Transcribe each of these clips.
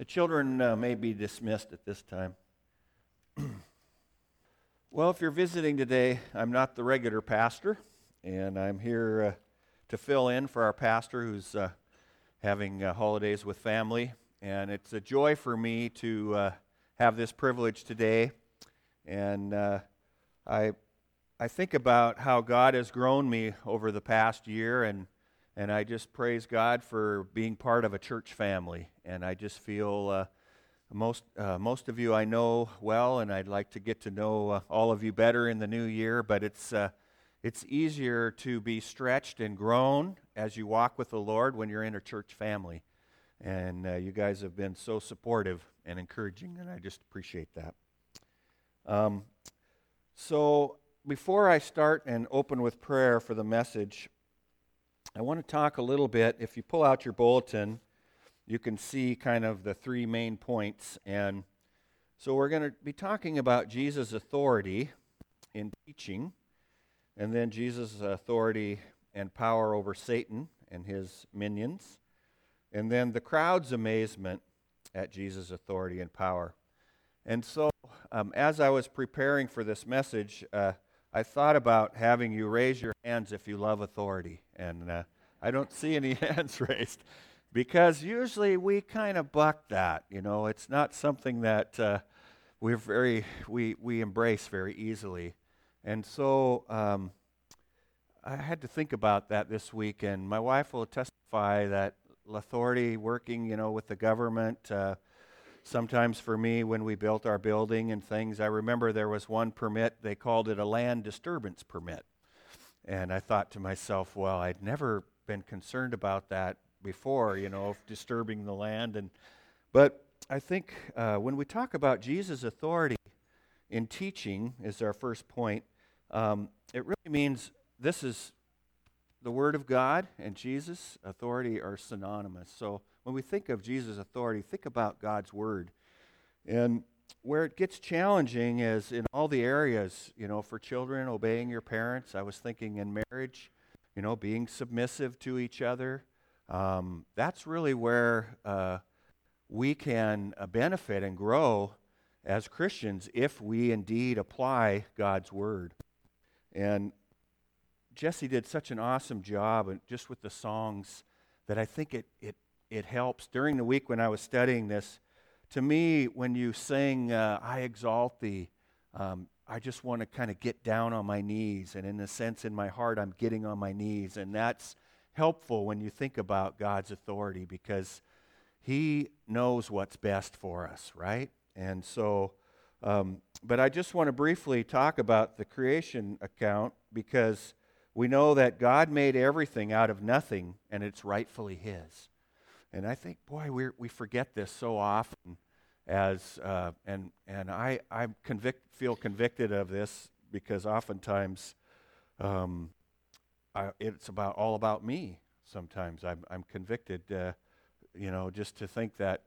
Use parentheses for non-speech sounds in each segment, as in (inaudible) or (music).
The children uh, may be dismissed at this time. (clears throat) well, if you're visiting today, I'm not the regular pastor, and I'm here uh, to fill in for our pastor who's uh, having uh, holidays with family. And it's a joy for me to uh, have this privilege today. And uh, I, I think about how God has grown me over the past year and and I just praise God for being part of a church family. And I just feel uh, most, uh, most of you I know well, and I'd like to get to know uh, all of you better in the new year. But it's, uh, it's easier to be stretched and grown as you walk with the Lord when you're in a church family. And uh, you guys have been so supportive and encouraging, and I just appreciate that. Um, so, before I start and open with prayer for the message, I want to talk a little bit. If you pull out your bulletin, you can see kind of the three main points. And so we're going to be talking about Jesus' authority in teaching, and then Jesus' authority and power over Satan and his minions, and then the crowd's amazement at Jesus' authority and power. And so, um, as I was preparing for this message, uh, I thought about having you raise your hands if you love authority. And uh, I don't (laughs) see any hands raised because usually we kind of buck that. You know, it's not something that uh, we're very we we embrace very easily. And so um, I had to think about that this week, and my wife will testify that authority working, you know, with the government. Uh, sometimes for me when we built our building and things. I remember there was one permit, they called it a land disturbance permit. And I thought to myself, well, I'd never been concerned about that before, you know, disturbing the land. And, but I think uh, when we talk about Jesus' authority in teaching, is our first point, um, it really means this is the Word of God and Jesus' authority are synonymous. So when we think of Jesus' authority, think about God's Word. And where it gets challenging is in all the areas, you know, for children, obeying your parents. I was thinking in marriage, you know, being submissive to each other. Um, that's really where uh, we can uh, benefit and grow as Christians if we indeed apply God's Word. And Jesse did such an awesome job just with the songs that I think it, it, it helps. During the week when I was studying this, to me, when you sing, uh, I exalt thee, um, I just want to kind of get down on my knees. And in a sense, in my heart, I'm getting on my knees. And that's helpful when you think about God's authority because He knows what's best for us, right? And so, um, but I just want to briefly talk about the creation account because we know that God made everything out of nothing and it's rightfully His. And I think, boy, we we forget this so often as, uh, and, and I, I convict, feel convicted of this because oftentimes um, I, it's about all about me sometimes. I'm, I'm convicted, uh, you know, just to think that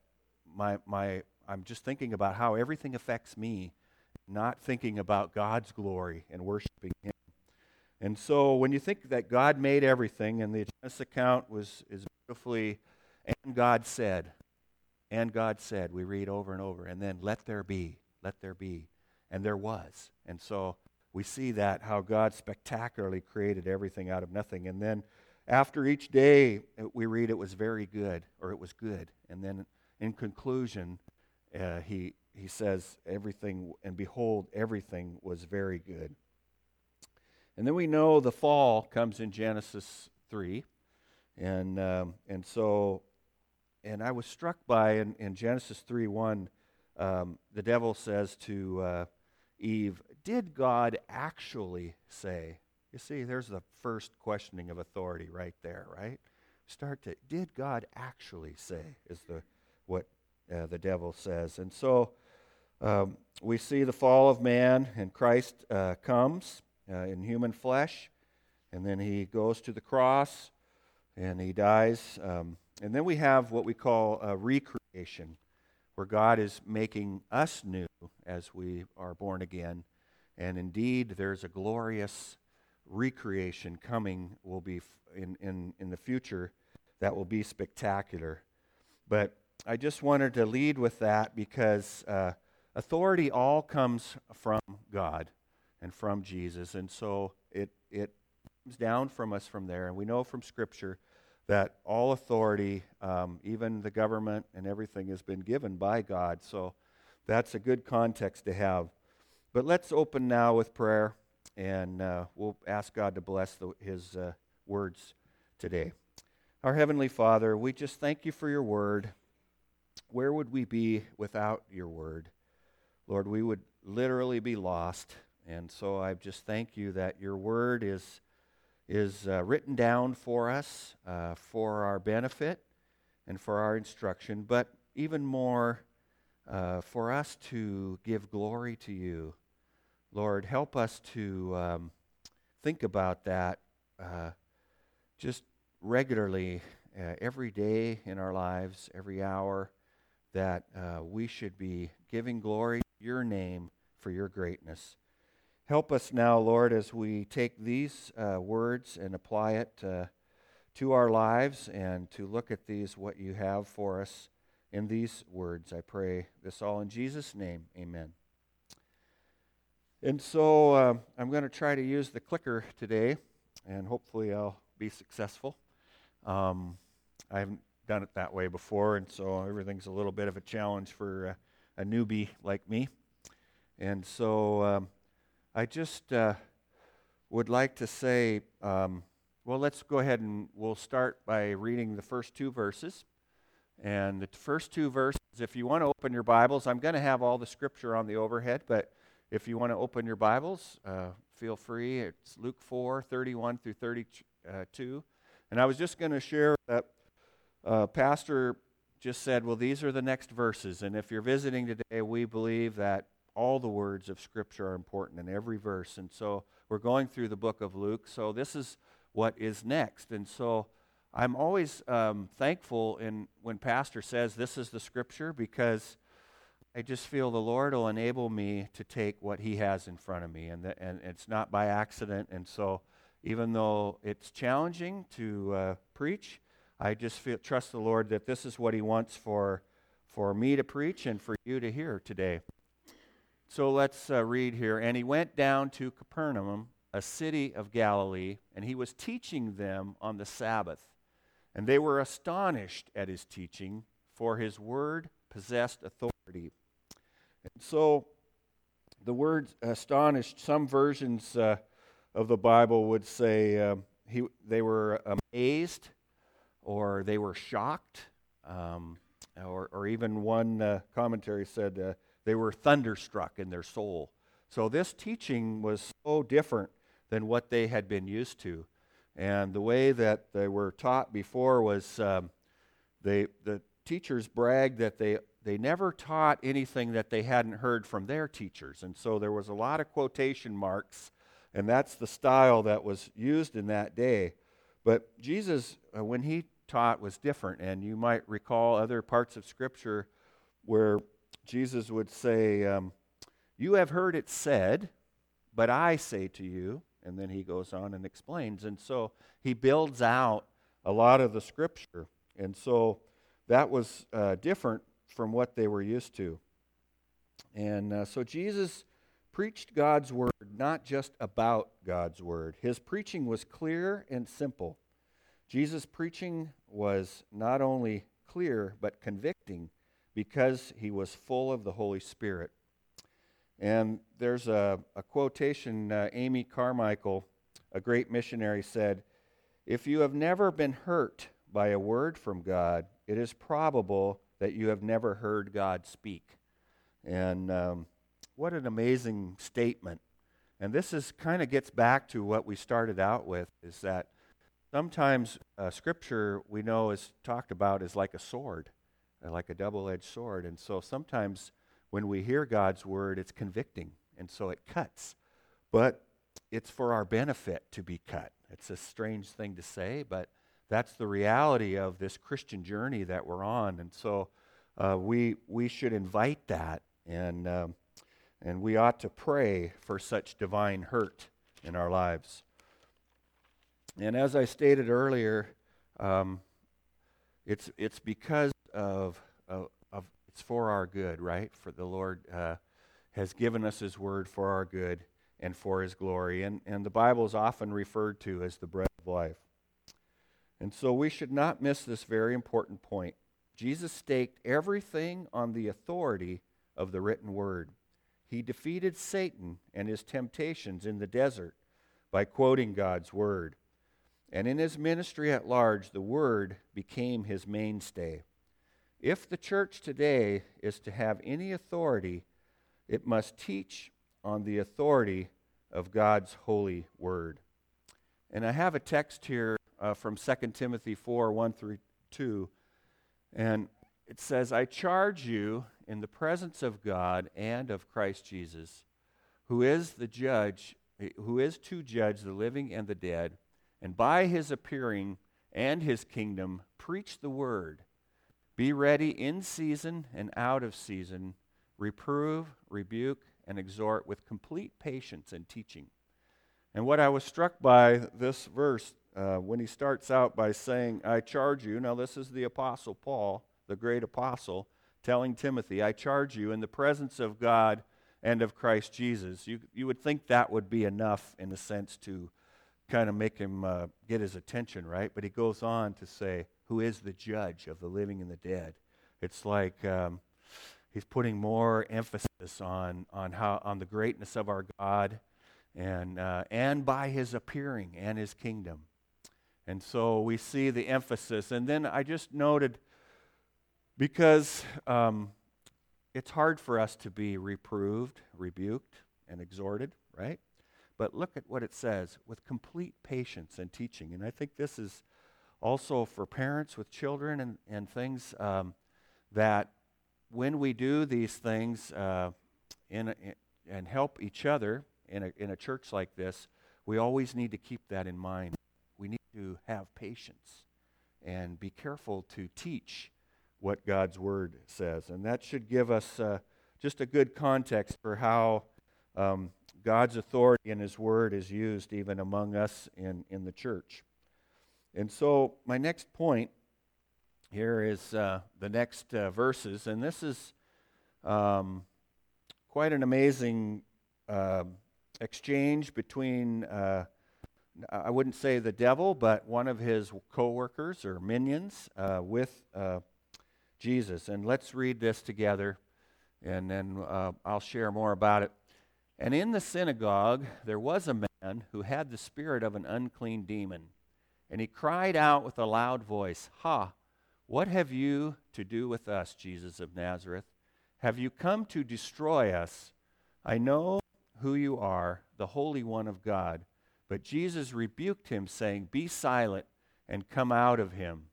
my, my, I'm just thinking about how everything affects me, not thinking about God's glory and worshiping Him. And so when you think that God made everything, and the Genesis account was is beautifully, and God said, and God said, we read over and over, and then let there be, let there be. And there was. And so we see that how God spectacularly created everything out of nothing. And then after each day, we read it was very good, or it was good. And then in conclusion, uh, he, he says, everything, and behold, everything was very good. And then we know the fall comes in Genesis 3. And, um, and so, and I was struck by in, in Genesis 3 1, um, the devil says to uh, Eve, Did God actually say? You see, there's the first questioning of authority right there, right? Start to, did God actually say, is the, what uh, the devil says. And so um, we see the fall of man, and Christ uh, comes uh, in human flesh. And then he goes to the cross and he dies. Um, and then we have what we call a recreation, where God is making us new as we are born again. And indeed, there's a glorious recreation coming will be in, in, in the future that will be spectacular. But I just wanted to lead with that because uh, authority all comes from God and from Jesus. And so it, it comes down from us from there. And we know from Scripture that all authority, um, even the government and everything, has been given by God. So that's a good context to have. But let's open now with prayer, and uh, we'll ask God to bless the, His uh, words today. Our Heavenly Father, we just thank you for your word. Where would we be without your word? Lord, we would literally be lost. And so I just thank you that your word is is uh, written down for us uh, for our benefit and for our instruction, but even more uh, for us to give glory to you. Lord, help us to um, think about that uh, just regularly, uh, every day in our lives, every hour, that uh, we should be giving glory to your name for your greatness. Help us now, Lord, as we take these uh, words and apply it uh, to our lives and to look at these, what you have for us in these words. I pray this all in Jesus' name. Amen. And so uh, I'm going to try to use the clicker today, and hopefully I'll be successful. Um, I haven't done it that way before, and so everything's a little bit of a challenge for a newbie like me. And so. Um, I just uh, would like to say, um, well, let's go ahead and we'll start by reading the first two verses. And the first two verses, if you want to open your Bibles, I'm going to have all the scripture on the overhead, but if you want to open your Bibles, uh, feel free. It's Luke 4 31 through 32. And I was just going to share that uh, Pastor just said, well, these are the next verses. And if you're visiting today, we believe that all the words of Scripture are important in every verse. And so we're going through the book of Luke. So this is what is next. And so I'm always um, thankful in when Pastor says this is the Scripture because I just feel the Lord will enable me to take what He has in front of me, and the, and it's not by accident. And so even though it's challenging to uh, preach, I just feel trust the Lord that this is what He wants for for me to preach and for you to hear today. So let's uh, read here. And he went down to Capernaum, a city of Galilee, and he was teaching them on the Sabbath. And they were astonished at his teaching, for his word possessed authority. And so the word astonished, some versions uh, of the Bible would say uh, he, they were amazed or they were shocked. Um, or, or even one uh, commentary said uh, they were thunderstruck in their soul. So this teaching was so different than what they had been used to. And the way that they were taught before was um, they, the teachers bragged that they, they never taught anything that they hadn't heard from their teachers. And so there was a lot of quotation marks, and that's the style that was used in that day. But Jesus, uh, when he taught, was different. And you might recall other parts of Scripture where Jesus would say, um, You have heard it said, but I say to you. And then he goes on and explains. And so he builds out a lot of the scripture. And so that was uh, different from what they were used to. And uh, so Jesus preached God's word, not just about God's word. His preaching was clear and simple. Jesus' preaching was not only clear, but convicting because he was full of the Holy Spirit. And there's a, a quotation, uh, Amy Carmichael, a great missionary, said, If you have never been hurt by a word from God, it is probable that you have never heard God speak. And um, what an amazing statement. And this is kind of gets back to what we started out with is that sometimes uh, scripture we know is talked about as like a sword like a double edged sword. And so sometimes when we hear God's word, it's convicting, and so it cuts. But it's for our benefit to be cut. It's a strange thing to say, but that's the reality of this Christian journey that we're on. And so uh, we, we should invite that, and, um, and we ought to pray for such divine hurt in our lives. And as I stated earlier, um, it's, it's because of of, of it's for our good, right? For the Lord uh, has given us His word for our good and for His glory. And, and the Bible is often referred to as the bread of life. And so we should not miss this very important point. Jesus staked everything on the authority of the written word. He defeated Satan and his temptations in the desert by quoting God's word. And in his ministry at large, the word became his mainstay. If the church today is to have any authority, it must teach on the authority of God's holy word. And I have a text here uh, from 2 Timothy 4 1 through 2. And it says, I charge you in the presence of God and of Christ Jesus, who is the judge, who is to judge the living and the dead, and by his appearing and his kingdom, preach the word. Be ready in season and out of season, reprove, rebuke, and exhort with complete patience and teaching. And what I was struck by this verse, uh, when he starts out by saying, I charge you, now this is the Apostle Paul, the great apostle, telling Timothy, I charge you in the presence of God and of Christ Jesus. You, you would think that would be enough, in a sense, to kind of make him uh, get his attention, right? But he goes on to say, Who is the judge of the living and the dead? It's like um, he's putting more emphasis on, on, how, on the greatness of our God and, uh, and by his appearing and his kingdom. And so we see the emphasis. And then I just noted because um, it's hard for us to be reproved, rebuked, and exhorted, right? But look at what it says with complete patience and teaching. And I think this is also for parents with children and, and things um, that when we do these things uh, in, in, and help each other in a, in a church like this, we always need to keep that in mind. We need to have patience and be careful to teach what God's Word says. And that should give us uh, just a good context for how um, God's authority in His Word is used even among us in, in the church. And so, my next point here is uh, the next uh, verses, and this is um, quite an amazing uh, exchange between, uh, I wouldn't say the devil, but one of his co workers or minions uh, with uh, Jesus. And let's read this together, and then I'll share more about it. And in the synagogue there was a man who had the spirit of an unclean demon. And he cried out with a loud voice, Ha! What have you to do with us, Jesus of Nazareth? Have you come to destroy us? I know who you are, the Holy One of God. But Jesus rebuked him, saying, Be silent and come out of him.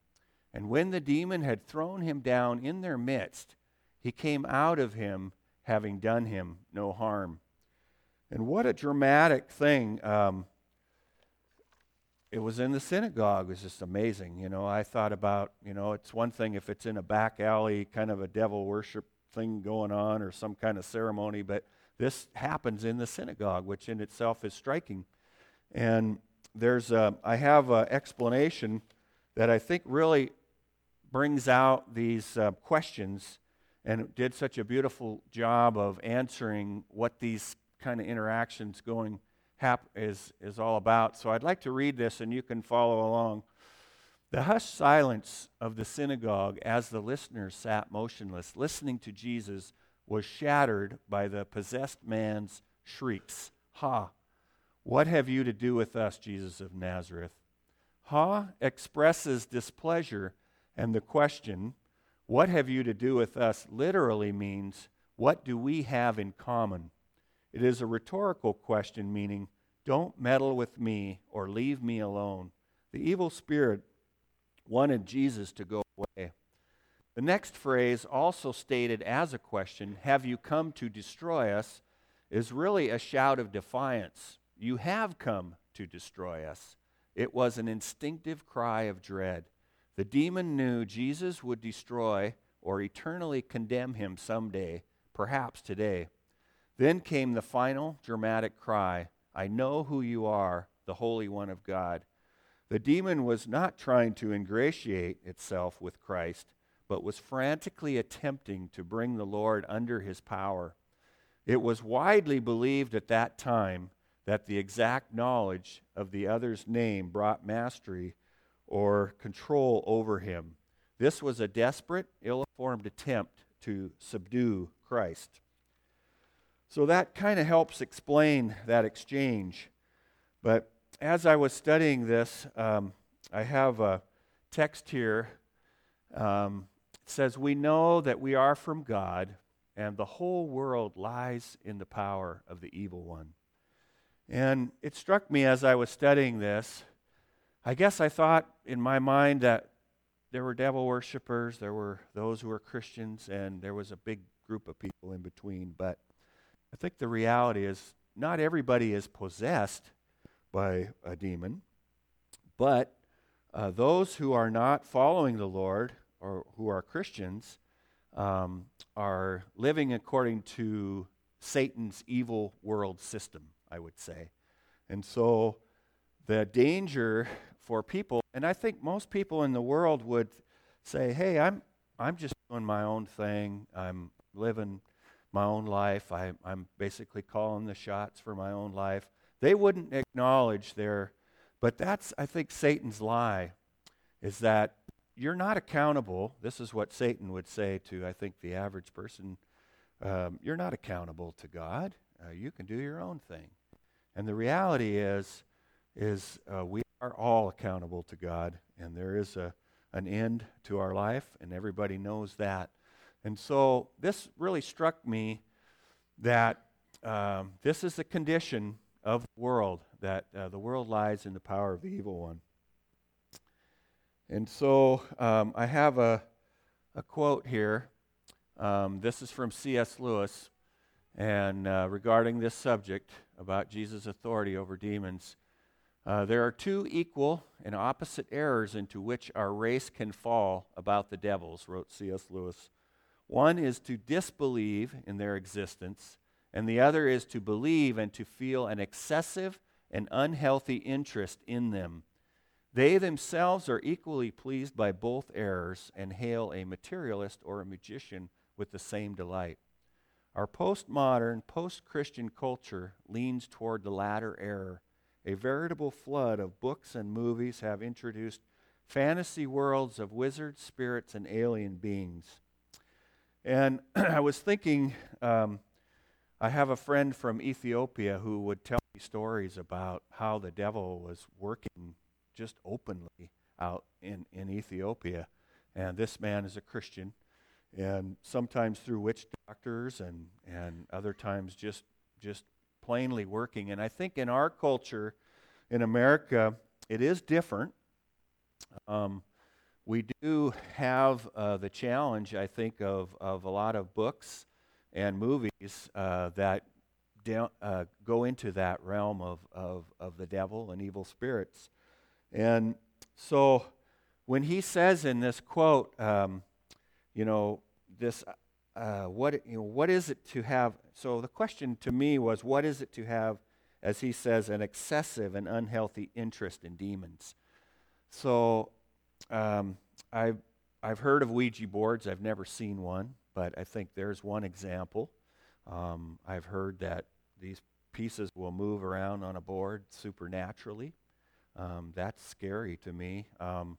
And when the demon had thrown him down in their midst, he came out of him, having done him no harm. And what a dramatic thing. Um, it was in the synagogue. It was just amazing. You know, I thought about, you know, it's one thing if it's in a back alley, kind of a devil worship thing going on or some kind of ceremony, but this happens in the synagogue, which in itself is striking. And there's a, I have an explanation that I think really brings out these uh, questions and did such a beautiful job of answering what these kind of interactions going hap- is, is all about. So I'd like to read this and you can follow along. The hushed silence of the synagogue as the listeners sat motionless, listening to Jesus, was shattered by the possessed man's shrieks. Ha! What have you to do with us, Jesus of Nazareth? Ha expresses displeasure and the question, What have you to do with us? literally means, What do we have in common? It is a rhetorical question, meaning, Don't meddle with me or leave me alone. The evil spirit wanted Jesus to go away. The next phrase, also stated as a question, Have you come to destroy us? is really a shout of defiance. You have come to destroy us. It was an instinctive cry of dread. The demon knew Jesus would destroy or eternally condemn him someday, perhaps today. Then came the final dramatic cry I know who you are, the Holy One of God. The demon was not trying to ingratiate itself with Christ, but was frantically attempting to bring the Lord under his power. It was widely believed at that time that the exact knowledge of the other's name brought mastery or control over him. This was a desperate, ill informed attempt to subdue Christ. So that kind of helps explain that exchange. But as I was studying this, um, I have a text here. Um, it says, We know that we are from God, and the whole world lies in the power of the evil one. And it struck me as I was studying this. I guess I thought in my mind that there were devil worshippers, there were those who were Christians, and there was a big group of people in between. But I think the reality is not everybody is possessed by a demon, but uh, those who are not following the Lord or who are Christians um, are living according to Satan's evil world system, I would say. And so the danger for people, and I think most people in the world would say, hey, I'm, I'm just doing my own thing. I'm living my own life. I, I'm basically calling the shots for my own life. They wouldn't acknowledge their, but that's, I think, Satan's lie, is that you're not accountable. This is what Satan would say to, I think, the average person. Um, you're not accountable to God. Uh, you can do your own thing. And the reality is, is uh, we are all accountable to God, and there is a, an end to our life, and everybody knows that. And so this really struck me that um, this is the condition of the world, that uh, the world lies in the power of the evil one. And so um, I have a, a quote here. Um, this is from C.S. Lewis, and uh, regarding this subject about Jesus' authority over demons. Uh, there are two equal and opposite errors into which our race can fall about the devils, wrote C.S. Lewis. One is to disbelieve in their existence, and the other is to believe and to feel an excessive and unhealthy interest in them. They themselves are equally pleased by both errors and hail a materialist or a magician with the same delight. Our postmodern, post Christian culture leans toward the latter error. A veritable flood of books and movies have introduced fantasy worlds of wizards, spirits, and alien beings. And (clears throat) I was thinking, um, I have a friend from Ethiopia who would tell me stories about how the devil was working just openly out in, in Ethiopia. And this man is a Christian, and sometimes through witch doctors, and, and other times just, just plainly working. And I think in our culture, in America, it is different. Um, we do have uh, the challenge, I think, of, of a lot of books and movies uh, that uh, go into that realm of, of, of the devil and evil spirits. And so when he says in this quote, um, you know, this, uh, what, you know, what is it to have? So the question to me was, what is it to have, as he says, an excessive and unhealthy interest in demons? So um, I've, I've heard of Ouija boards. I've never seen one, but I think there's one example. Um, I've heard that these pieces will move around on a board supernaturally. Um, that's scary to me. Um,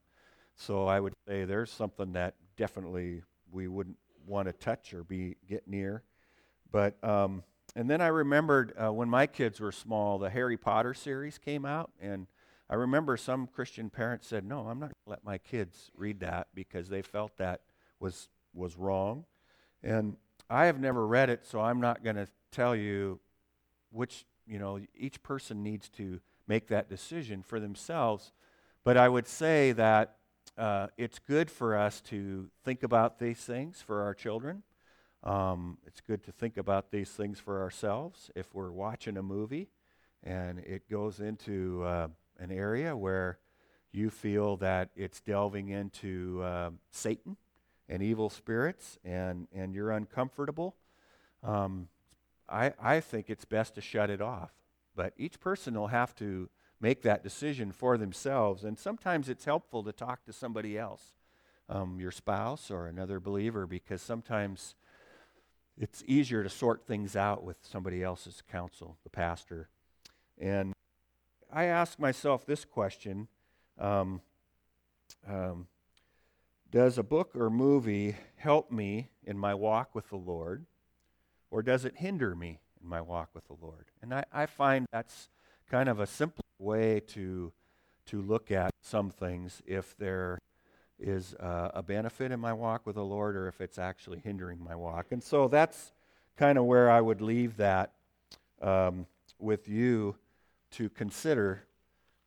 so I would say there's something that definitely we wouldn't want to touch or be get near. But um, and then I remembered uh, when my kids were small, the Harry Potter series came out, and I remember some Christian parents said, "No, I'm not going to let my kids read that because they felt that was was wrong." And I have never read it, so I'm not going to tell you which, you know, each person needs to make that decision for themselves. But I would say that uh, it's good for us to think about these things for our children. Um, it's good to think about these things for ourselves. If we're watching a movie and it goes into uh, an area where you feel that it's delving into uh, Satan and evil spirits and, and you're uncomfortable, um, I, I think it's best to shut it off. But each person will have to make that decision for themselves. And sometimes it's helpful to talk to somebody else. um, your spouse or another believer because sometimes it's easier to sort things out with somebody else's counsel, the pastor. And I ask myself this question um, um, Does a book or movie help me in my walk with the Lord, or does it hinder me in my walk with the Lord? And I, I find that's kind of a simple way to, to look at some things if there is uh, a benefit in my walk with the Lord or if it's actually hindering my walk. And so that's kind of where I would leave that um, with you to consider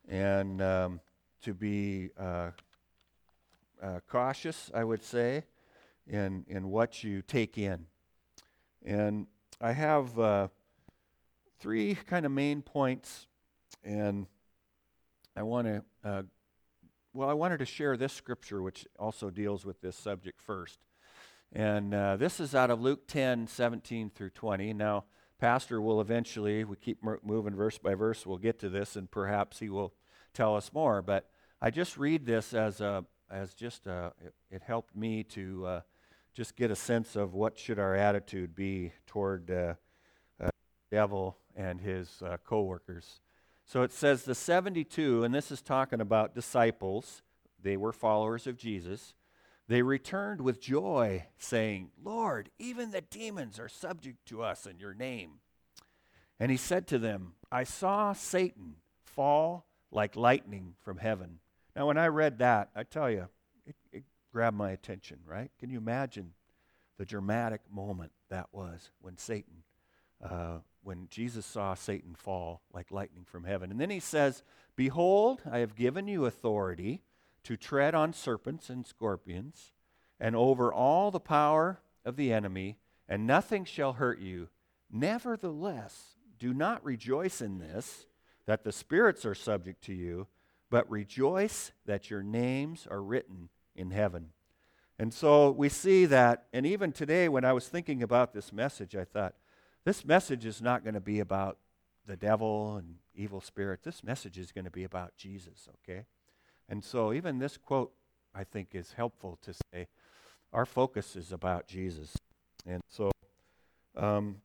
and um, to be uh, uh, cautious, I would say, in, in what you take in. And I have uh, three kind of main points, and I want to, uh, well, I wanted to share this scripture, which also deals with this subject first. And uh, this is out of Luke 10, 17 through 20. Now, Pastor will eventually, we keep moving verse by verse, we'll get to this, and perhaps he will tell us more. But I just read this as, a, as just a, it, it helped me to uh, just get a sense of what should our attitude be toward uh, uh, devil and his uh, co-workers. So it says the 72, and this is talking about disciples. They were followers of Jesus. They returned with joy, saying, Lord, even the demons are subject to us in your name. And he said to them, I saw Satan fall like lightning from heaven. Now, when I read that, I tell you, it, it grabbed my attention, right? Can you imagine the dramatic moment that was when Satan, uh, when Jesus saw Satan fall like lightning from heaven? And then he says, Behold, I have given you authority to tread on serpents and scorpions, and over all the power of the enemy, and nothing shall hurt you. Nevertheless, do not rejoice in this, that the spirits are subject to you, but rejoice that your names are written in heaven. And so we see that, and even today when I was thinking about this message, I thought, this message is not going to be about the devil and evil spirit. This message is going to be about Jesus, okay? And so, even this quote, I think, is helpful to say our focus is about Jesus. And so, um,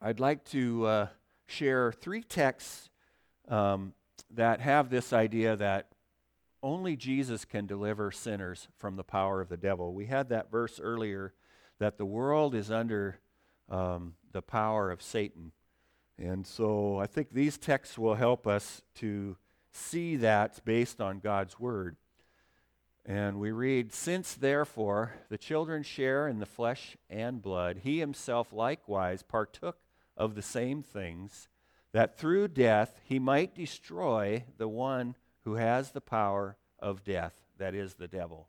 I'd like to uh, share three texts um, that have this idea that only Jesus can deliver sinners from the power of the devil. We had that verse earlier that the world is under um, the power of Satan. And so I think these texts will help us to see that based on God's word. And we read, Since therefore the children share in the flesh and blood, he himself likewise partook of the same things, that through death he might destroy the one who has the power of death, that is, the devil,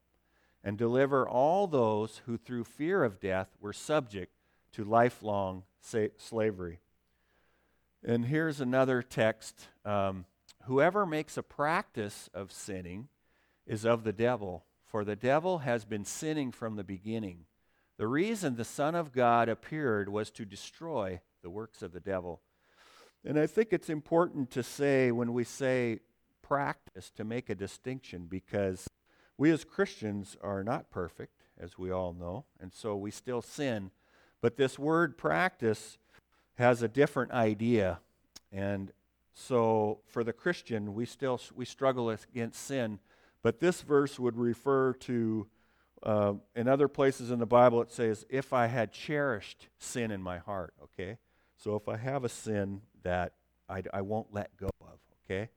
and deliver all those who through fear of death were subject to lifelong sa- slavery. And here's another text. Um, Whoever makes a practice of sinning is of the devil, for the devil has been sinning from the beginning. The reason the Son of God appeared was to destroy the works of the devil. And I think it's important to say, when we say practice, to make a distinction because we as Christians are not perfect, as we all know, and so we still sin. But this word practice has a different idea. And so for the Christian, we still we struggle against sin, but this verse would refer to uh, in other places in the Bible it says, "If I had cherished sin in my heart." Okay, so if I have a sin that I, I won't let go of, okay,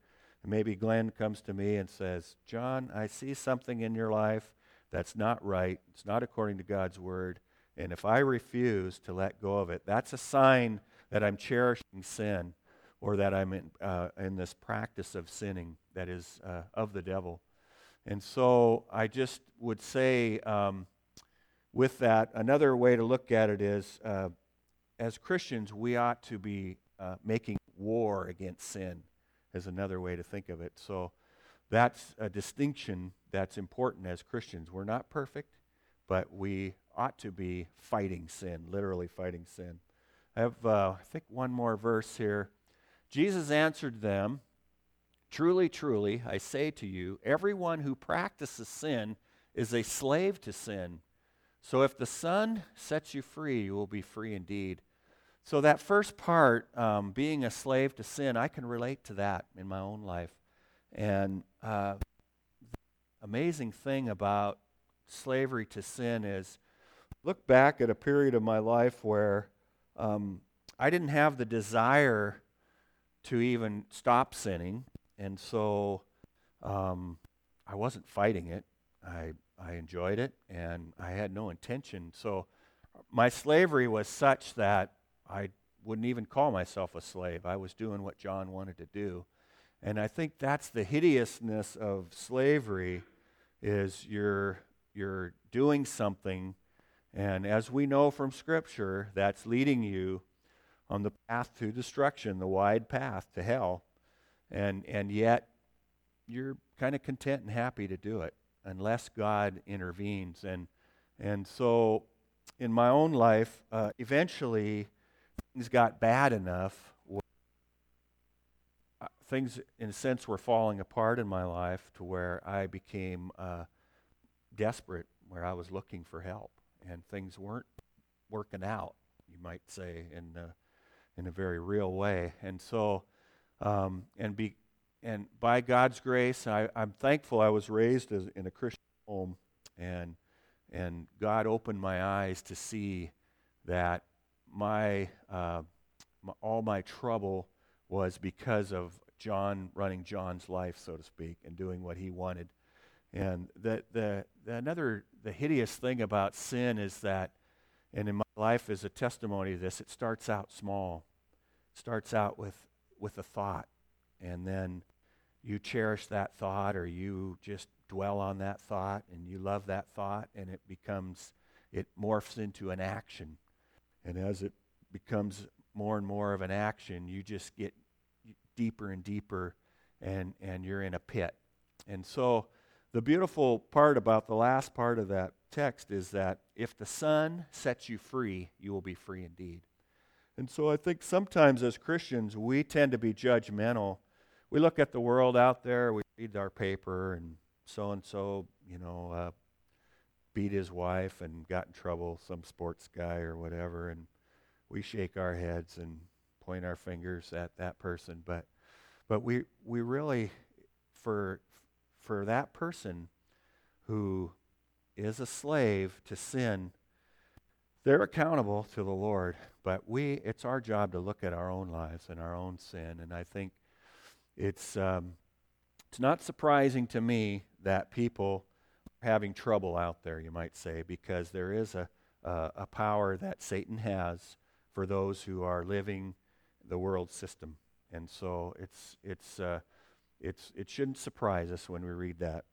and maybe Glenn comes to me and says, "John, I see something in your life that's not right. It's not according to God's word." And if I refuse to let go of it, that's a sign that I'm cherishing sin or that I'm in, uh, in this practice of sinning that is uh, of the devil. And so I just would say, um, with that, another way to look at it is uh, as Christians, we ought to be uh, making war against sin, is another way to think of it. So that's a distinction that's important as Christians. We're not perfect, but we ought to be fighting sin, literally fighting sin. I have, uh, I think, one more verse here. Jesus answered them, Truly, truly, I say to you, everyone who practices sin is a slave to sin. So if the Son sets you free, you will be free indeed. So, that first part, um, being a slave to sin, I can relate to that in my own life. And uh, amazing thing about slavery to sin is look back at a period of my life where um, I didn't have the desire to even stop sinning. And so um, I wasn't fighting it. I, I enjoyed it and I had no intention. So my slavery was such that I wouldn't even call myself a slave. I was doing what John wanted to do. And I think that's the hideousness of slavery is you're you're doing something and as we know from scripture that's leading you on the path to destruction, the wide path to hell. And and yet you're kind of content and happy to do it unless God intervenes and and so in my own life uh, eventually things got bad enough, uh, things, in a sense, were falling apart in my life to where I became uh, desperate, where I was looking for help, and things weren't working out, you might say, in a, in a very real way. And so, um, and be, and by God's grace, I, am thankful I was raised as, in a Christian home, and and God opened my eyes to see that my, uh, my, all my trouble was because of John running John's life, so to speak, and doing what he wanted. And the, the, the another the hideous thing about sin is that, and in my life is a testimony of this. It starts out small. It starts out with with a thought, and then you cherish that thought, or you just dwell on that thought, and you love that thought, and it becomes it morphs into an action and as it becomes more and more of an action, you just get deeper and deeper and, and you're in a pit. And so the beautiful part about the last part of that text is that if the Son sets you free, you will be free indeed. And so I think sometimes as Christians, we tend to be judgmental. We look at the world out there, we read our paper, and so and so, you know, uh, beat his wife and got in trouble, some sports guy or whatever, and we shake our heads and point our fingers at that person. But but we we really for for that person who is a slave to sin, they're accountable to the Lord. But we it's our job to look at our own lives and our own sin. And I think it's um, it's not surprising to me that people are having trouble out there, you might say, because there is a, a, a power that Satan has for those who are living the world system. And so it's, it's, uh, it's, it shouldn't surprise us when we read that.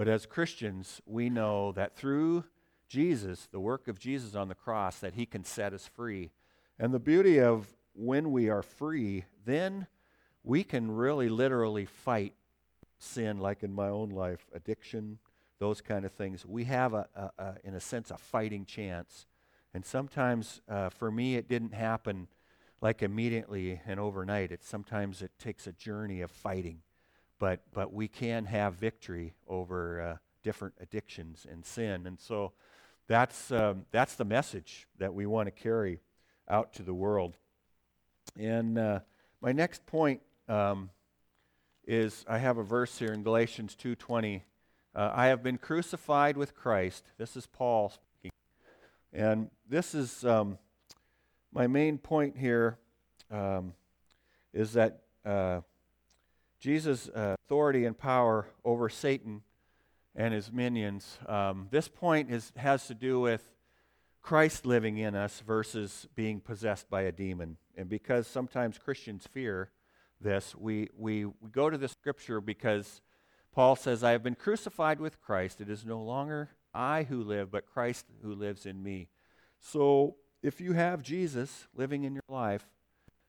But as Christians, we know that through Jesus, the work of Jesus on the cross, that he can set us free. And the beauty of when we are free, then we can really literally fight sin, like in my own life addiction, those kind of things, we have, a, a, a in a sense, a fighting chance. And sometimes, uh, for me, it didn't happen like immediately and overnight. It sometimes it takes a journey of fighting, but but we can have victory over uh, different addictions and sin. And so, that's um, that's the message that we want to carry out to the world. And uh, my next point um, is I have a verse here in Galatians two twenty uh, I have been crucified with Christ. This is Paul speaking. And this is um, my main point here um, is that uh, Jesus' uh, authority and power over Satan and his minions. Um, this point is, has to do with Christ living in us versus being possessed by a demon. And because sometimes Christians fear this, we, we, we go to the scripture because Paul says, I have been crucified with Christ. It is no longer I who live, but Christ who lives in me. So if you have Jesus living in your life,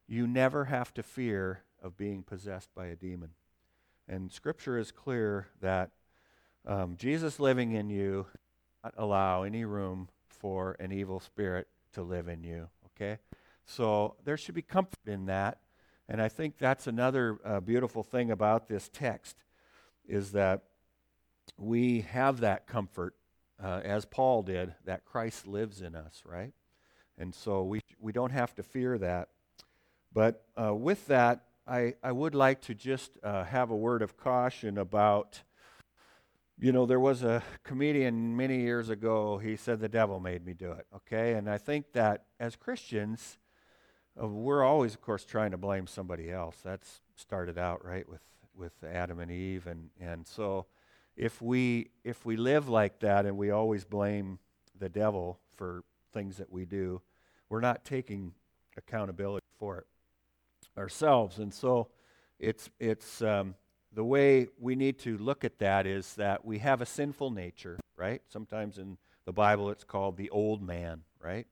you never have to fear of being possessed by a demon. And Scripture is clear that um, Jesus living in you not allow any room for an evil spirit to live in you. Okay, so there should be comfort in that, and I think that's another uh, beautiful thing about this text is that we have that comfort, uh, as Paul did, that Christ lives in us, right? And so we, we don't have to fear that. But uh, with that, I, I would like to just uh, have a word of caution about, you know, there was a comedian many years ago, he said, The devil made me do it, okay? And I think that as Christians, uh, we're always, of course, trying to blame somebody else. That's started out, right, with, with Adam and Eve. And, and so if we, if we live like that and we always blame the devil for things that we do, we're not taking accountability for it ourselves. And so it's, it's um, the way we need to look at that is that we have a sinful nature, right? Sometimes in the Bible it's called the old man, right?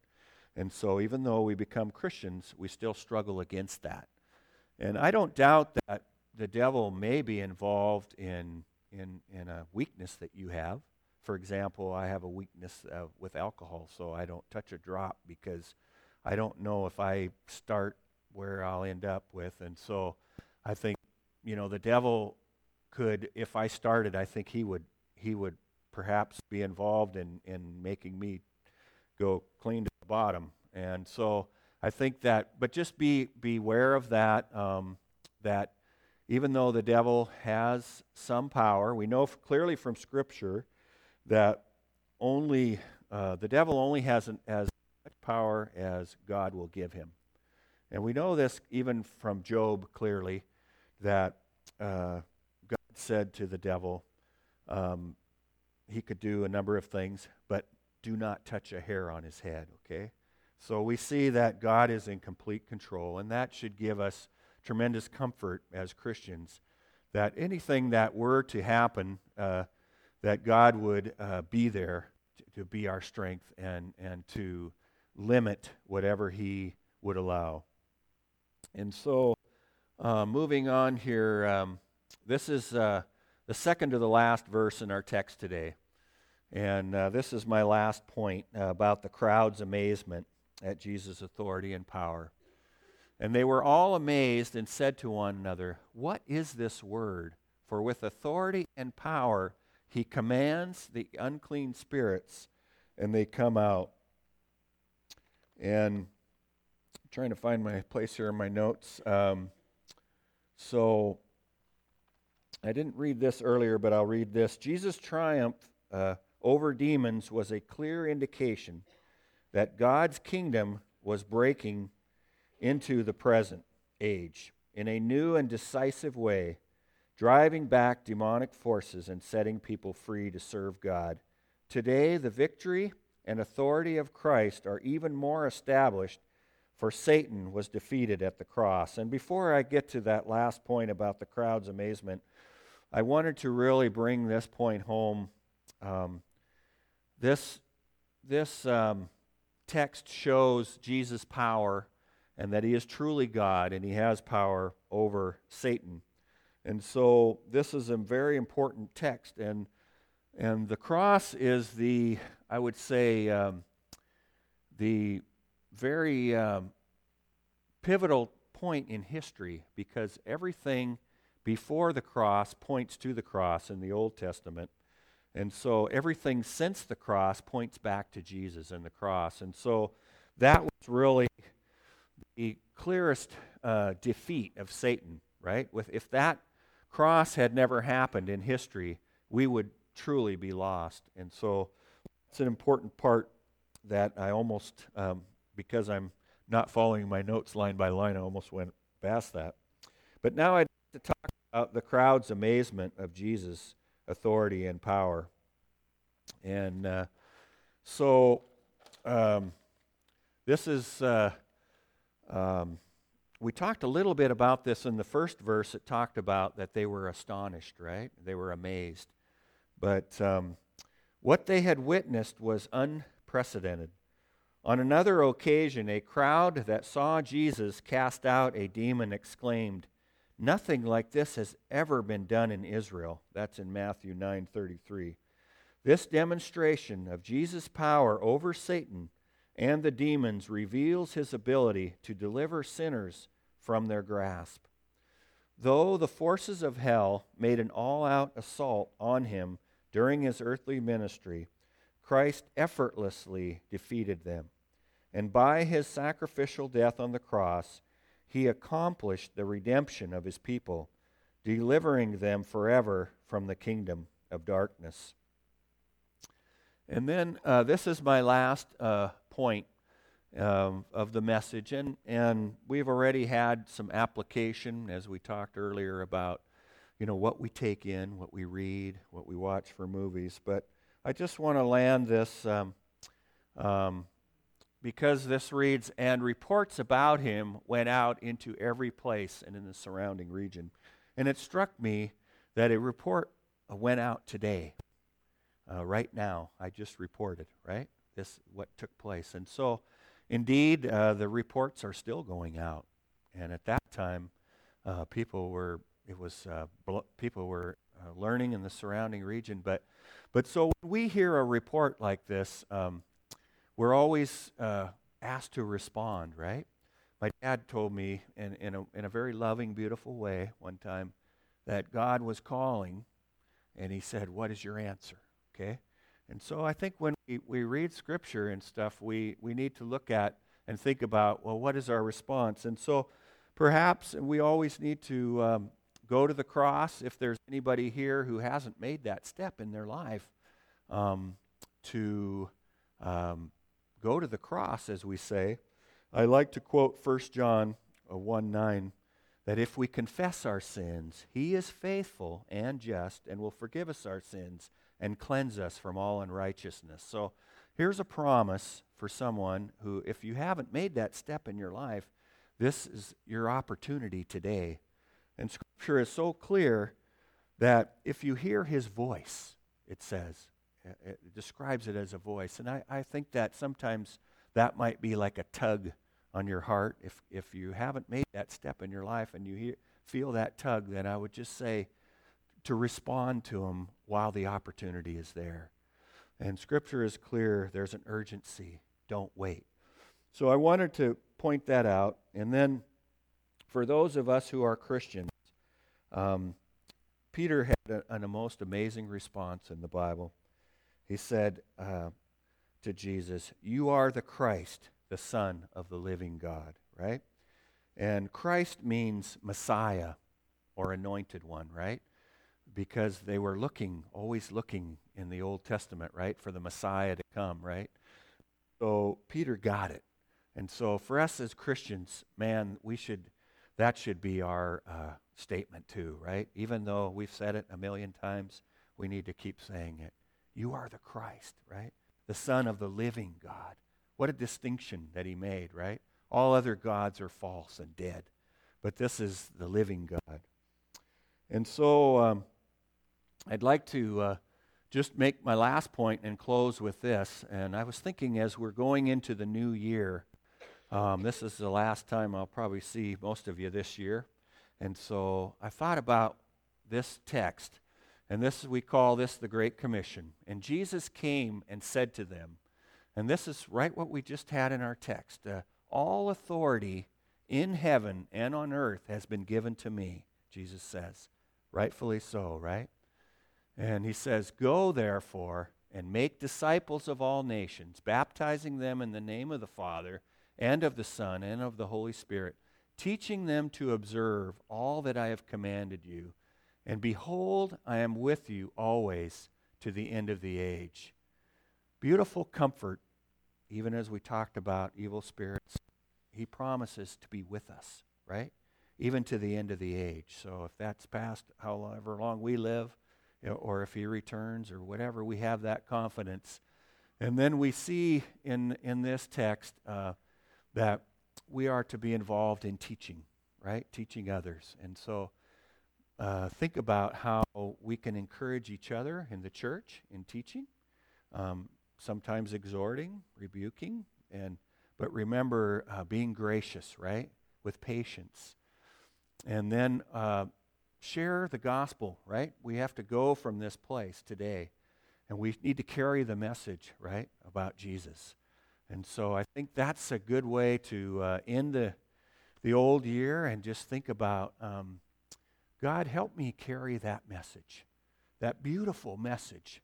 And so even though we become Christians, we still struggle against that. And I don't doubt that the devil may be involved in, in, in a weakness that you have. For example, I have a weakness uh, with alcohol, so I don't touch a drop because I don't know if I start where I'll end up with. And so I think, you know, the devil could, if I started, I think he would, he would perhaps be involved in, in making me go clean to the bottom. And so I think that, but just be beware of that. Um, that even though the devil has some power, we know clearly from Scripture that only uh, the devil only has an, as much power as God will give him. And we know this even from Job clearly that uh, God said to the devil, um, he could do a number of things, but do not touch a hair on his head, okay? So we see that God is in complete control, and that should give us tremendous comfort as Christians that anything that were to happen, uh, that God would uh, be there to, to, be our strength and, and to limit whatever He would allow. And so, uh, moving on here, um, this is uh, the second to the last verse in our text today. And uh, this is my last point about the crowd's amazement at Jesus' authority and power. And they were all amazed and said to one another, What is this word? For with authority and power he commands the unclean spirits, and they come out. And trying to find my place here in my notes. Um, so I didn't read this earlier, but I'll read this. Jesus' triumph uh, over demons was a clear indication that God's kingdom was breaking into the present age in a new and decisive way, driving back demonic forces and setting people free to serve God. Today, the victory and authority of Christ are even more established, for Satan was defeated at the cross. And before I get to that last point about the crowd's amazement, I wanted to really bring this point home. Um, this this um, text shows Jesus' power and that he is truly God and he has power over Satan. And so this is a very important text. And, and the cross is the, I would say, um, the very um, pivotal point in history because everything before the cross points to the cross in the Old Testament. And so everything since the cross points back to Jesus and the cross. And so that was really the clearest uh, defeat of Satan, right? With, if that cross had never happened in history, we would truly be lost. And so it's an important part that I almost, um, because I'm not following my notes line by line, I almost went past that. But now I'd like to talk about the crowd's amazement of Jesus' authority and power. And uh, so um, this is, uh, um, we talked a little bit about this in the first verse. It talked about that they were astonished, right? They were amazed. But um, what they had witnessed was unprecedented. On another occasion, a crowd that saw Jesus cast out a demon exclaimed, Nothing like this has ever been done in Israel. That's in Matthew 9:33. This demonstration of Jesus' power over Satan and the demons reveals his ability to deliver sinners from their grasp. Though the forces of hell made an all-out assault on him during his earthly ministry, Christ effortlessly defeated them. And by his sacrificial death on the cross, he accomplished the redemption of his people, delivering them forever from the kingdom of darkness. And then uh, this is my last uh, point um, of the message, and, and we've already had some application as we talked earlier about you know what we take in, what we read, what we watch for movies. But I just want to land this um, um, because this reads, and reports about him went out into every place and in the surrounding region. And it struck me that a report went out today, uh, right now. I just reported, right? This, what took place. And so, indeed, uh, the reports are still going out. And at that time, uh, people were, it was, uh, people were uh, learning in the surrounding region. But, but so when we hear a report like this, um, we're always uh, asked to respond, right? My dad told me in, in, a, in a very loving, beautiful way one time that God was calling, and he said, What is your answer? Okay? And so I think when we, we read scripture and stuff, we, we need to look at and think about, well, what is our response? And so perhaps we always need to um, go to the cross if there's anybody here who hasn't made that step in their life um, to um, go to the cross, as we say. I like to quote 1 John uh, 1 9 that if we confess our sins, he is faithful and just and will forgive us our sins and cleanse us from all unrighteousness. So here's a promise for someone who, if you haven't made that step in your life, this is your opportunity today. And Scripture is so clear that if you hear his voice, it says, it describes it as a voice. And I, I think that sometimes that might be like a tug on your heart. If, if you haven't made that step in your life and you hear, feel that tug, then I would just say to respond to him while the opportunity is there. And Scripture is clear there's an urgency. Don't wait. So I wanted to point that out. And then for those of us who are Christians, um, Peter had a, a, most amazing response in the Bible he said uh, to Jesus, You are the Christ, the Son of the living God, right? And Christ means Messiah or anointed one, right? Because they were looking, always looking in the Old Testament, right, for the Messiah to come, right? So Peter got it. And so for us as Christians, man, we should, that should be our uh, statement too, right? Even though we've said it a million times, we need to keep saying it. You are the Christ, right? The Son of the living God. What a distinction that he made, right? All other gods are false and dead, but this is the living God. And so um, I'd like to uh, just make my last point and close with this. And I was thinking as we're going into the new year, um, this is the last time I'll probably see most of you this year. And so I thought about this text and this we call this the Great Commission. And Jesus came and said to them, and this is right what we just had in our text uh, all authority in heaven and on earth has been given to me, Jesus says. Rightfully so, right? And he says, Go therefore and make disciples of all nations, baptizing them in the name of the Father and of the Son and of the Holy Spirit, teaching them to observe all that I have commanded you. And behold, I am with you always to the end of the age. Beautiful comfort, even as we talked about evil spirits. He promises to be with us, right? Even to the end of the age. So if that's past however long we live, or if he returns, or whatever, we have that confidence. And then we see in, in this text uh, that we are to be involved in teaching, right? Teaching others. And so uh, think about how we can encourage each other in the church in teaching, um, sometimes exhorting, rebuking, and but remember uh, being gracious, right, with patience, and then uh, share the gospel, right. We have to go from this place today, and we need to carry the message, right, about Jesus. And so I think that's a good way to uh, end the the old year and just think about. Um, God, help me carry that message that beautiful message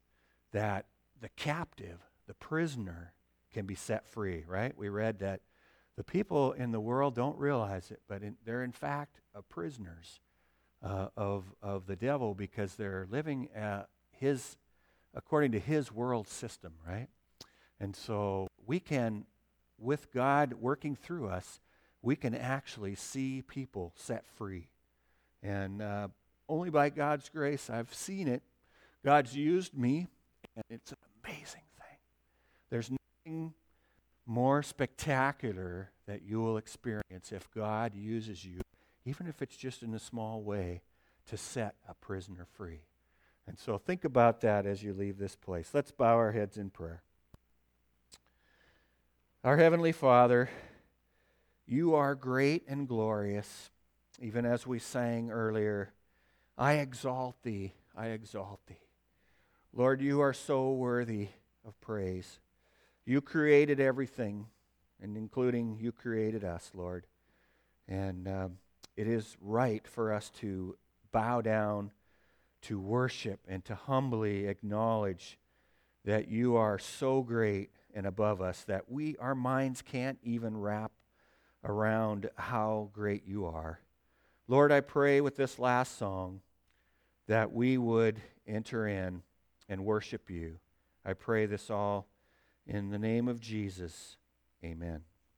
that the captive, the prisoner, can be set free, right? We read that the people in the world don't realize it, but in, they're in fact uh, prisoners uh, of, of the devil because they're living his, according to his world system, right? And so we can, with God working through us, we can actually see people set free. And uh, only by God's grace, I've seen it. God's used me, and it's an amazing thing. There's nothing more spectacular that you will experience if God uses you, even if it's just in a small way, to set a prisoner free. And so think about that as you leave this place. Let's bow our heads in prayer. Our Heavenly Father, you are great and glorious, even as we sang earlier. I exalt thee, I exalt thee. Lord, you are so worthy of praise. You created everything, and including you created us, Lord. And um, it is right for us to bow down, to worship, and to humbly acknowledge that you are so great and above us that we our minds can't even wrap around how great you are. Lord, I pray with this last song that we would enter in and worship you. I pray this all in the name of Jesus, amen.